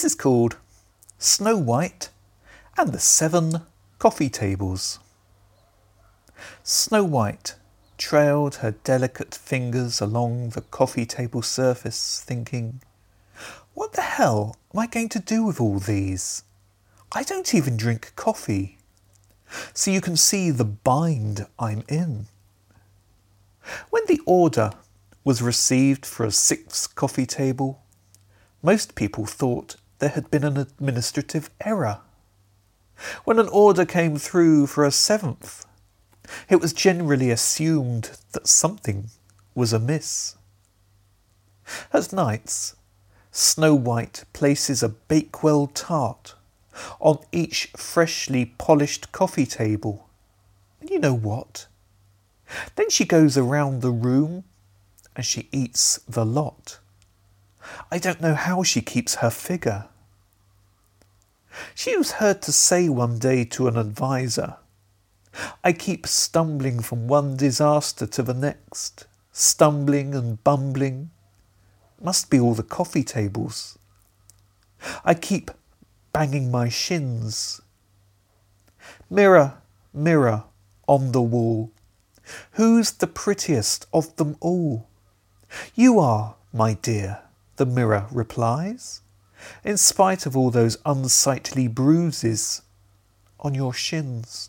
This is called Snow White and the Seven Coffee Tables. Snow White trailed her delicate fingers along the coffee table surface, thinking, What the hell am I going to do with all these? I don't even drink coffee. So you can see the bind I'm in. When the order was received for a sixth coffee table, most people thought there had been an administrative error. When an order came through for a seventh, it was generally assumed that something was amiss. At nights, Snow White places a Bakewell tart on each freshly polished coffee table. And you know what? Then she goes around the room and she eats the lot. I don't know how she keeps her figure. She was heard to say one day to an adviser, I keep stumbling from one disaster to the next, stumbling and bumbling. Must be all the coffee tables. I keep banging my shins. Mirror, mirror on the wall, who's the prettiest of them all? You are, my dear, the mirror replies, in spite of all those unsightly bruises on your shins.